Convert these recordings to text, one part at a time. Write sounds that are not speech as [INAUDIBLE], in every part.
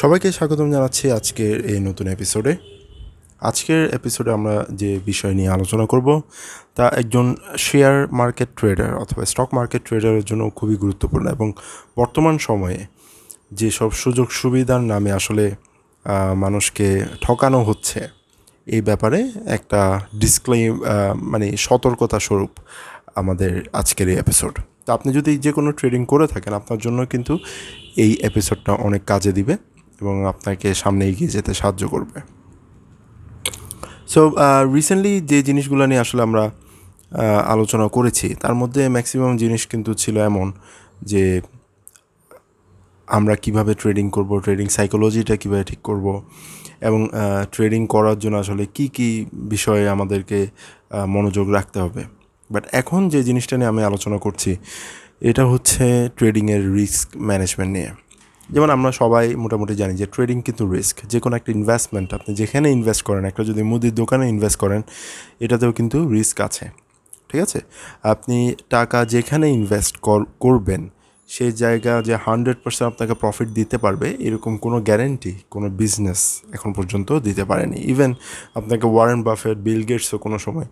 সবাইকে স্বাগতম জানাচ্ছি আজকের এই নতুন এপিসোডে আজকের এপিসোডে আমরা যে বিষয় নিয়ে আলোচনা করব, তা একজন শেয়ার মার্কেট ট্রেডার অথবা স্টক মার্কেট ট্রেডারের জন্য খুবই গুরুত্বপূর্ণ এবং বর্তমান সময়ে যেসব সুযোগ সুবিধার নামে আসলে মানুষকে ঠকানো হচ্ছে, এই ব্যাপারে একটা ডিসক্লেম মানে সতর্কতা স্বরূপ আমাদের আজকের এই এপিসোড তো আপনি যদি যে কোনো ট্রেডিং করে থাকেন, আপনার জন্য কিন্তু এই এপিসোডটা অনেক কাজে দিবে। এবং আপনাকে সামনে এগিয়ে যেতে সাহায্য করবে। সো রিসেন্টলি যে জিনিসগুলো নিয়ে আসলে আমরা আলোচনা করেছি, তার মধ্যে ম্যাক্সিমাম জিনিস কিন্তু ছিল এমন যে, আমরা কীভাবে ট্রেডিং করব ট্রেডিং সাইকোলজিটা কীভাবে ঠিক করব এবং ট্রেডিং করার জন্য আসলে কি কি বিষয়ে আমাদেরকে মনোযোগ রাখতে হবে। বাট এখন যে জিনিসটা নিয়ে আমি আলোচনা করছি, এটা হচ্ছে ট্রেডিংয়ের রিস্ক ম্যানেজমেন্ট নিয়ে। যেমন আমরা সবাই মোটামুটি জানি যে ট্রেডিং কিন্তু রিস্ক যে কোনো একটা ইনভেস্টমেন্ট আপনি যেখানে ইনভেস্ট করেন, একটা যদি মুদির দোকানে ইনভেস্ট করেন, এটাতেও কিন্তু রিস্ক আছে, ঠিক আছে? আপনি টাকা যেখানে ইনভেস্ট করবেন সেই জায়গা যে হান্ড্রেড পার্সেন্ট আপনাকে প্রফিট দিতে পারবে, এরকম কোনো গ্যারেন্টি কোনো বিজনেস এখন পর্যন্ত দিতে পারেনি। ইভেন আপনাকে ওয়ারেন বাফেট বিল গেটসও কোনো সময়,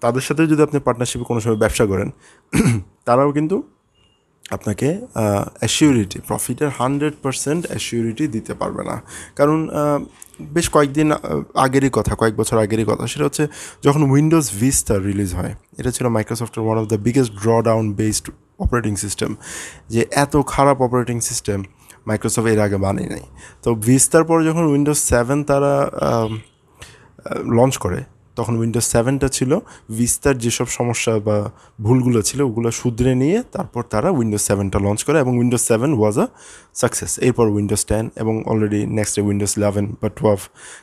তাদের সাথে যদি আপনি পার্টনারশিপে কোনো সময় ব্যবসা করেন, [CLEARS THROAT] তারাও কিন্তু আপনাকে অ্যাসিউরিটি প্রফিটের হান্ড্রেড পার্সেন্ট অ্যাসিউরিটি দিতে পারবে না। কারণ বেশ কয়েকদিন আগেরই কথা, কয়েক বছর আগেরই কথা, সেটা হচ্ছে যখন উইন্ডোজ ভিস্তা রিলিজ হয়, এটা ছিল মাইক্রোসফটের one of the biggest draw down based operating system যে এত খারাপ অপারেটিং সিস্টেম মাইক্রোসফট এর আগে বানিয়ে নাই। তো ভিস্তার পর যখন উইন্ডোজ সেভেন তারা লঞ্চ করে তখন উইন্ডোজ সেভেনটা ছিল ভিস্তার যেসব সমস্যা বা ভুলগুলো ছিল, ওগুলো শুধরে নিয়ে তারপর তারা উইন্ডোজ সেভেনটা লঞ্চ করে এবং Windows seven was a success এরপর উইন্ডোজ টেন এবং অলরেডি নেক্সট উইন্ডোজ ইলেভেন বা টুয়েলভ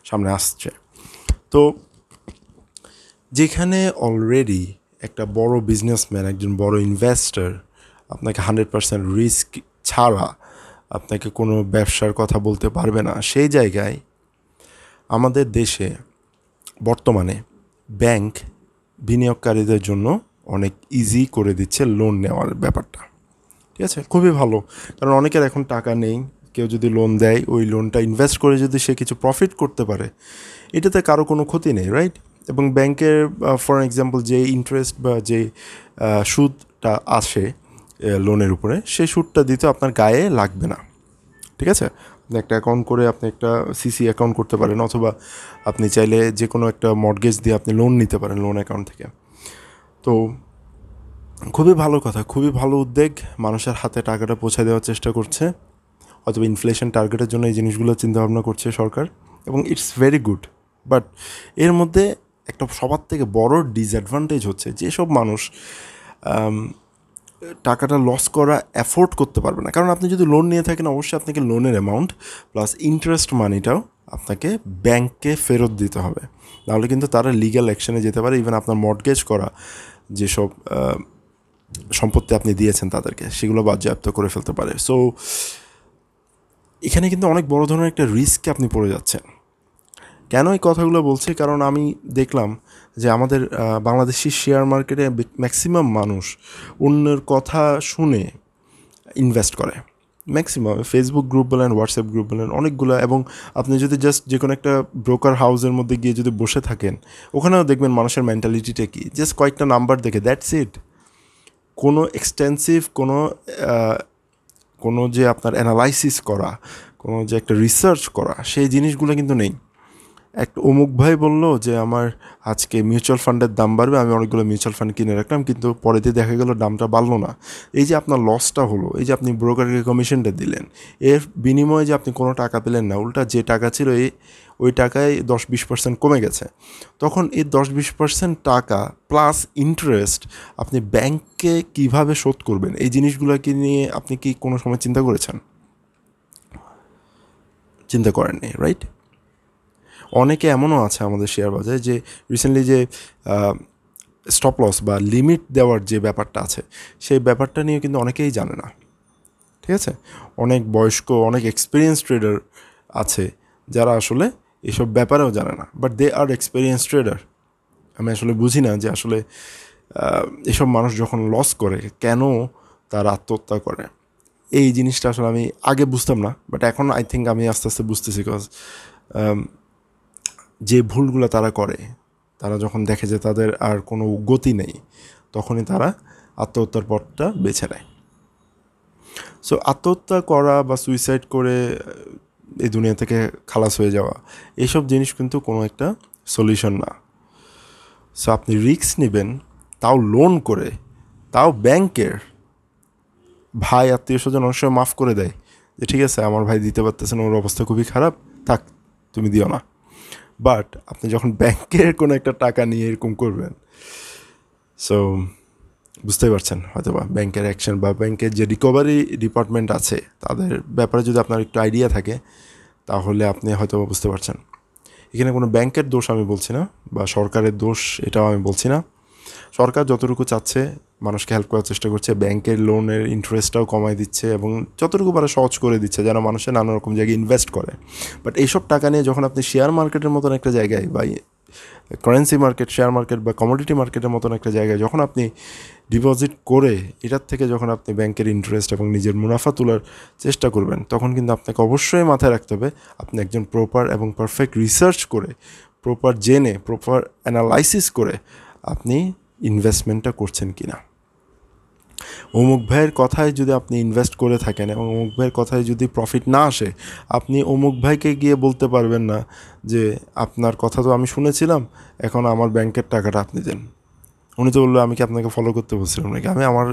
সামনে আসছে। তো যেখানে অলরেডি একটা বড় বিজনেসম্যান একজন বড় ইনভেস্টর আপনাকে হান্ড্রেড পার্সেন্ট রিস্ক ছাড়া আপনাকে কোনো ব্যবসার কথা বলতে পারবে না, সেই জায়গায় আমাদের দেশে বর্তমানে ব্যাংক বিনিয়োগকারীদের জন্য অনেক ইজি করে দিচ্ছে লোন নেওয়ার ব্যাপারটা। ঠিক আছে? খুবই ভালো। কারণ অনেকের এখন টাকা নেই, কেউ যদি লোন দেয়, ওই লোনটা ইনভেস্ট করে যদি সে কিছু প্রফিট করতে পারে, এটাতে কারও কোনো ক্ষতি নেই রাইট এবং ব্যাংকের ফর এক্সাম্পল যে ইন্টারেস্ট বা যে সুদটা আসে লোনের উপরে সেই সুদটা দিতে আপনার গায়ে লাগবে না। ঠিক আছে? আপনি একটা অ্যাকাউন্ট করে আপনি একটা সিসি অ্যাকাউন্ট করতে পারেন, অথবা আপনি চাইলে যে কোনো একটা মর্গেজ দিয়ে আপনি লোন নিতে পারেন লোন অ্যাকাউন্ট থেকে। তো খুবই ভালো কথা, খুবই ভালো উদ্যোগ মানুষের হাতে টাকাটা পৌঁছে দেওয়ার চেষ্টা করছে, অথবা ইনফ্লেশন টার্গেটের জন্য এই জিনিসগুলো চিন্তাভাবনা করছে সরকার, এবং ইটস ভেরি গুড বাট এর মধ্যে একটা সবার থেকে বড় ডিসঅ্যাডভান্টেজ হচ্ছে যেসব মানুষ টাকাটা লস করা অ্যাফোর্ড করতে পারবে না। কারণ আপনি যদি লোন নিয়ে থাকেন, অবশ্যই আপনাকে লোনের অ্যামাউন্ট প্লাস ইন্টারেস্ট মানিটাও আপনাকে ব্যাংককে ফেরত দিতে হবে। নাহলে কিন্তু তারা লিগ্যাল অ্যাকশনে যেতে পারে ইভেন আপনার মর্টগেজ করা যেসব সম্পত্তি আপনি দিয়েছেন তাদেরকে, সেগুলো বাজেয়াপ্ত করে ফেলতে পারে। সো এখানে কিন্তু অনেক বড় ধরনের একটা রিস্কে আপনি পড়ে যাচ্ছেন। কেন এই কথাগুলো বলছি? কারণ আমি দেখলাম যে আমাদের বাংলাদেশি শেয়ার মার্কেটে ম্যাক্সিমাম মানুষ অন্যের কথা শুনে ইনভেস্ট করে। ম্যাক্সিমাম ফেসবুক গ্রুপ বলেন হোয়াটসঅ্যাপ গ্রুপ বলেন, অনেকগুলো এবং আপনি যদি জাস্ট যে কোনো একটা ব্রোকার হাউসের মধ্যে গিয়ে যদি বসে থাকেন, ওখানেও দেখবেন মানুষের মেন্টালিটিটা কি? জাস্ট কয়েকটা নাম্বার দেখে দ্যাটস ইট কোনো এক্সটেন্সিভ কোনো কোনো যে আপনার অ্যানালাইসিস করা, কোনো যে একটা রিসার্চ করা, সেই জিনিসগুলো কিন্তু নেই। এক অমুক ভাই বলল যে, আমার আজকে মিউচুয়াল ফান্ডের দাম বাড়বে, আমি অনেকগুলো মিউচুয়াল ফান্ড কিনে রাখলাম, কিন্তু পরে দিয়ে দেখা গেল দামটা বাড়লো না। এই যে আপনার লসটা হলো, এই যে আপনি ব্রোকারকে কমিশনটা দিলেন, এর বিনিময়ে যে আপনি কোনো টাকা পেলেন না, উল্টা যে টাকা ছিল এই ওই টাকায় দশ বিশ পার্সেন্ট কমে গেছে। তখন এই দশ বিশ পার্সেন্ট টাকা প্লাস ইন্টারেস্ট আপনি ব্যাংককে কীভাবে শোধ করবেন? এই জিনিসগুলোকে নিয়ে আপনি কি কোনো সময় চিন্তা করেছেন? চিন্তা করেননি রাইট অনেকে এমনও আছে আমাদের শেয়ার বাজারে যে রিসেন্টলি যে স্টপ লস বা লিমিট দেওয়ার যে ব্যাপারটা আছে, সেই ব্যাপারটা নিয়ে কিন্তু অনেকেই জানে না। ঠিক আছে? অনেক বয়স্ক, অনেক এক্সপিরিয়েন্স ট্রেডার আছে যারা আসলে এসব ব্যাপারেও জানে না। But they are experience trader আমি আসলে বুঝি না যে আসলে এসব মানুষ যখন লস করে, কেন তারা আত্মহত্যা করে? এই জিনিসটা আসলে আমি আগে বুঝতাম না বাট এখন আই থিঙ্ক আমি আস্তে আস্তে বুঝতেছি বিকজ যে ভুলগুলো তারা করে, তারা যখন দেখে যে তাদের আর কোনো গতি নেই, তখনই তারা আত্মহত্যার পথটা বেছে নেয়। সো আত্মহত্যা করা বা সুইসাইড করে এই দুনিয়া থেকে খালাস হয়ে যাওয়া এইসব জিনিস কিন্তু কোনো একটা সলিউশন না। সো আপনি রিস্ক নেবেন, তাও লোন করে, তাও ব্যাংকের ভাই, আত্মীয় স্বজন অনেক সময় মাফ করে দেয় যে, ঠিক আছে, আমার ভাই দিতে পারতেছে না, ওর অবস্থা খুবই খারাপ, থাক, তুমি দিও না। বাট আপনি যখন ব্যাংকের কোনো একটা টাকা নিয়ে এরকম করবেন সো বুঝতেই পারছেন হয়তো বা ব্যাংকের অ্যাকশন বা ব্যাংকের যে রিকভারি ডিপার্টমেন্ট আছে, তাদের ব্যাপারে যদি আপনার একটু আইডিয়া থাকে, তাহলে আপনি হয়তো বুঝতে পারছেন। এখানে কোনো ব্যাংকের দোষ আমি বলছি না বা সরকারের দোষ এটাও আমি বলছি না। সরকার যতটুকু চাচ্ছে, মানুষকে হেল্প করার চেষ্টা করছে, ব্যাংকের লোনের ইন্টারেস্টটাও কমাই দিচ্ছে এবং যতটুকু পারে সহজ করে দিচ্ছে যেন মানুষের নানা রকম জায়গায় ইনভেস্ট করে। বাট এইসব টাকা নিয়ে যখন আপনি শেয়ার মার্কেটের মতন একটা জায়গায় বা কারেন্সি মার্কেট শেয়ার মার্কেট বা কমোডিটি মার্কেটের মতন একটা জায়গায় যখন আপনি ডিপোজিট করে, এটার থেকে যখন আপনি ব্যাংকের ইন্টারেস্ট এবং নিজের মুনাফা তোলার চেষ্টা করবেন, তখন কিন্তু আপনাকে অবশ্যই মাথায় রাখতে হবে, আপনি একজন প্রপার এবং পারফেক্ট রিসার্চ করে প্রপার জেনে প্রপার অ্যানালাইসিস করে আপনি ইনভেস্টমেন্টটা করছেন কি না অমুক ভাইয়ের কথায় যদি আপনি ইনভেস্ট করে থাকেন এবং অমুক ভাইয়ের কথায় যদি প্রফিট না আসে, আপনি অমুক ভাইকে গিয়ে বলতে পারবেন না যে, আপনার কথা তো আমি শুনেছিলাম, এখন আমার ব্যাংকের টাকাটা আপনি দেন। উনি তো বলল, আমি কি আপনাকে ফলো করতে বলছিলাম নাকি? আমি আমার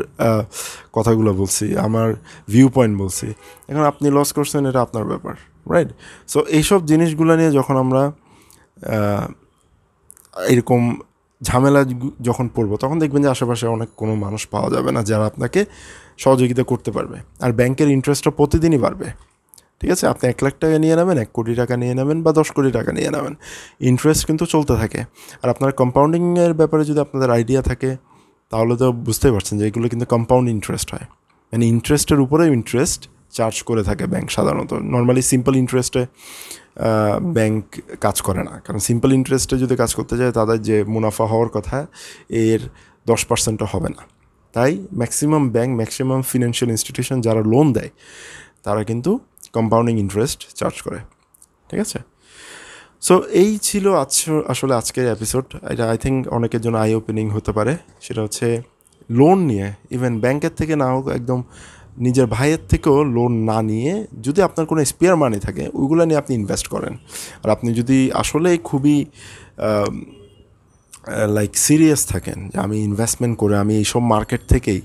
কথাগুলো বলছি, আমার ভিউ পয়েন্ট বলছি। এখন আপনি লস করছেন, এটা আপনার ব্যাপার রাইট সো এইসব জিনিসগুলো নিয়ে যখন আমরা এরকম ঝামেলা যখন পড়ব, তখন দেখবেন যে আশেপাশে অনেক কোনো মানুষ পাওয়া যাবে না যারা আপনাকে সহযোগিতা করতে পারবে। আর ব্যাংকের ইন্টারেস্টটা প্রতিদিনই বাড়বে। ঠিক আছে? আপনি এক লাখ টাকা নিয়ে নেবেন, এক কোটি টাকা নিয়ে নেবেন বা দশ কোটি টাকা নিয়ে নেবেন। ইন্টারেস্ট কিন্তু চলতে থাকে। আর আপনার কম্পাউন্ডিংয়ের ব্যাপারে যদি আপনাদের আইডিয়া থাকে, তাহলে তো বুঝতেই পারছেন যে এগুলো কিন্তু কম্পাউন্ড ইন্টারেস্ট হয়। মানে ইন্টারেস্টের উপরেও ইন্টারেস্ট চার্জ করে থাকে ব্যাংক সাধারণত। নর্মালি সিম্পল ইন্টারেস্টে ব্যাংক কাজ করে না। কারণ সিম্পল ইন্টারেস্টে যদি কাজ করতে যায়, তাদের যে মুনাফা হওয়ার কথা, এর দশ পার্সেন্টও হবে না। তাই maximum bank maximum financial institution যারা লোন দেয়, তারা কিন্তু কম্পাউন্ডিং ইন্টারেস্ট চার্জ করে। ঠিক আছে? সো এই ছিল আজ আসলে আজকের এপিসোড এটা আই থিঙ্ক অনেকের জন্য আই ওপেনিং হতে পারে। সেটা হচ্ছে লোন নিয়ে। ইভেন ব্যাংকের থেকে না হোক একদম নিজের ভাইয়ের থেকেও লোন না নিয়ে যদি আপনার কোনো স্পেয়ার মানি থাকে, ওইগুলো নিয়ে আপনি ইনভেস্ট করেন। আর আপনি যদি আসলে খুবই লাইক সিরিয়াস থাকেন যে আমি ইনভেস্টমেন্ট করে আমি এইসব মার্কেট থেকেই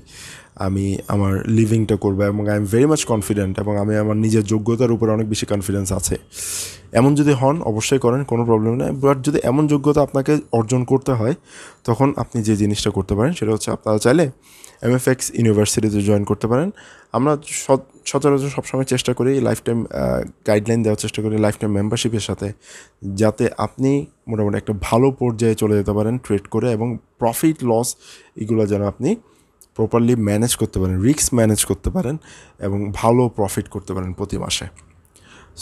আমি আমার লিভিংটা করব এবং I am very much confident এবং আমি আমার নিজের যোগ্যতার উপরে অনেক বেশি কনফিডেন্স আছে। এমন যদি হন, অবশ্যই করেন, কোনো প্রবলেম নেই। বাট যদি এমন যোগ্যতা আপনাকে অর্জন করতে হয়, তখন আপনি যে জিনিসটা করতে পারেন, সেটা হচ্ছে আপনারা চাইলে এম এফ এক্স ইউনিভার্সিটিতে জয়েন করতে পারেন। আমরা সচরাচর সবসময় চেষ্টা করি লাইফ টাইম গাইডলাইন দেওয়ার চেষ্টা করি লাইফ টাইম মেম্বারশিপের সাথে, যাতে আপনি মোটামুটি একটা ভালো পর্যায়ে চলে যেতে পারেন ট্রেড করে এবং প্রফিট লস এগুলো যেন আপনি প্রপারলি ম্যানেজ করতে পারেন রিস্ক ম্যানেজ করতে পারেন এবং ভালো প্রফিট করতে পারেন প্রতি মাসে।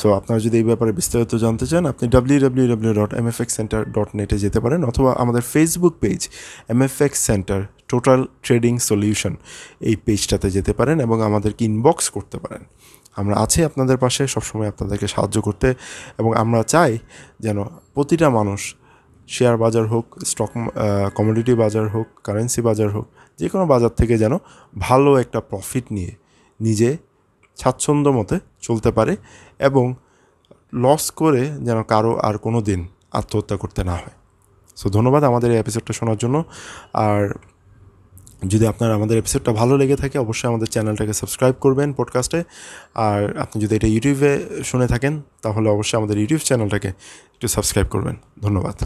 সো আপনারা যদি এই ব্যাপারে বিস্তারিত জানতে চান, আপনি W W W dot M F X centre dot নেটে যেতে পারেন অথবা আমাদের Facebook page M F X centre total trading solution এই পেজটাতে যেতে পারেন এবং আমাদেরকে ইনবক্স করতে পারেন। আমরা আছি আপনাদের পাশে, সবসময় আপনাদেরকে সাহায্য করতে এবং আমরা চাই যেন প্রতিটা মানুষ শেয়ার বাজার হোক স্টক কমোডিটি বাজার হোক কারেন্সি বাজার হোক যে কোনো বাজার থেকে যেন ভালো একটা প্রফিট নিয়ে নিজে স্বাচ্ছন্দ্য মতে চলতে পারে এবং লস করে যেন কারও আর কোনো দিন আত্মহত্যা করতে না হয়। সো ধন্যবাদ আমাদের এই এপিসোডটা শোনার জন্য। আর যদি আপনার আমাদের এপিসোডটা ভালো লেগে থাকে, অবশ্যই আমাদের চ্যানেলটাকে সাবস্ক্রাইব করবেন পডকাস্টে আর আপনি যদি এটা ইউটিউবে শুনে থাকেন, তাহলে অবশ্যই আমাদের ইউটিউব চ্যানেলটাকে একটু সাবস্ক্রাইব করবেন। ধন্যবাদ।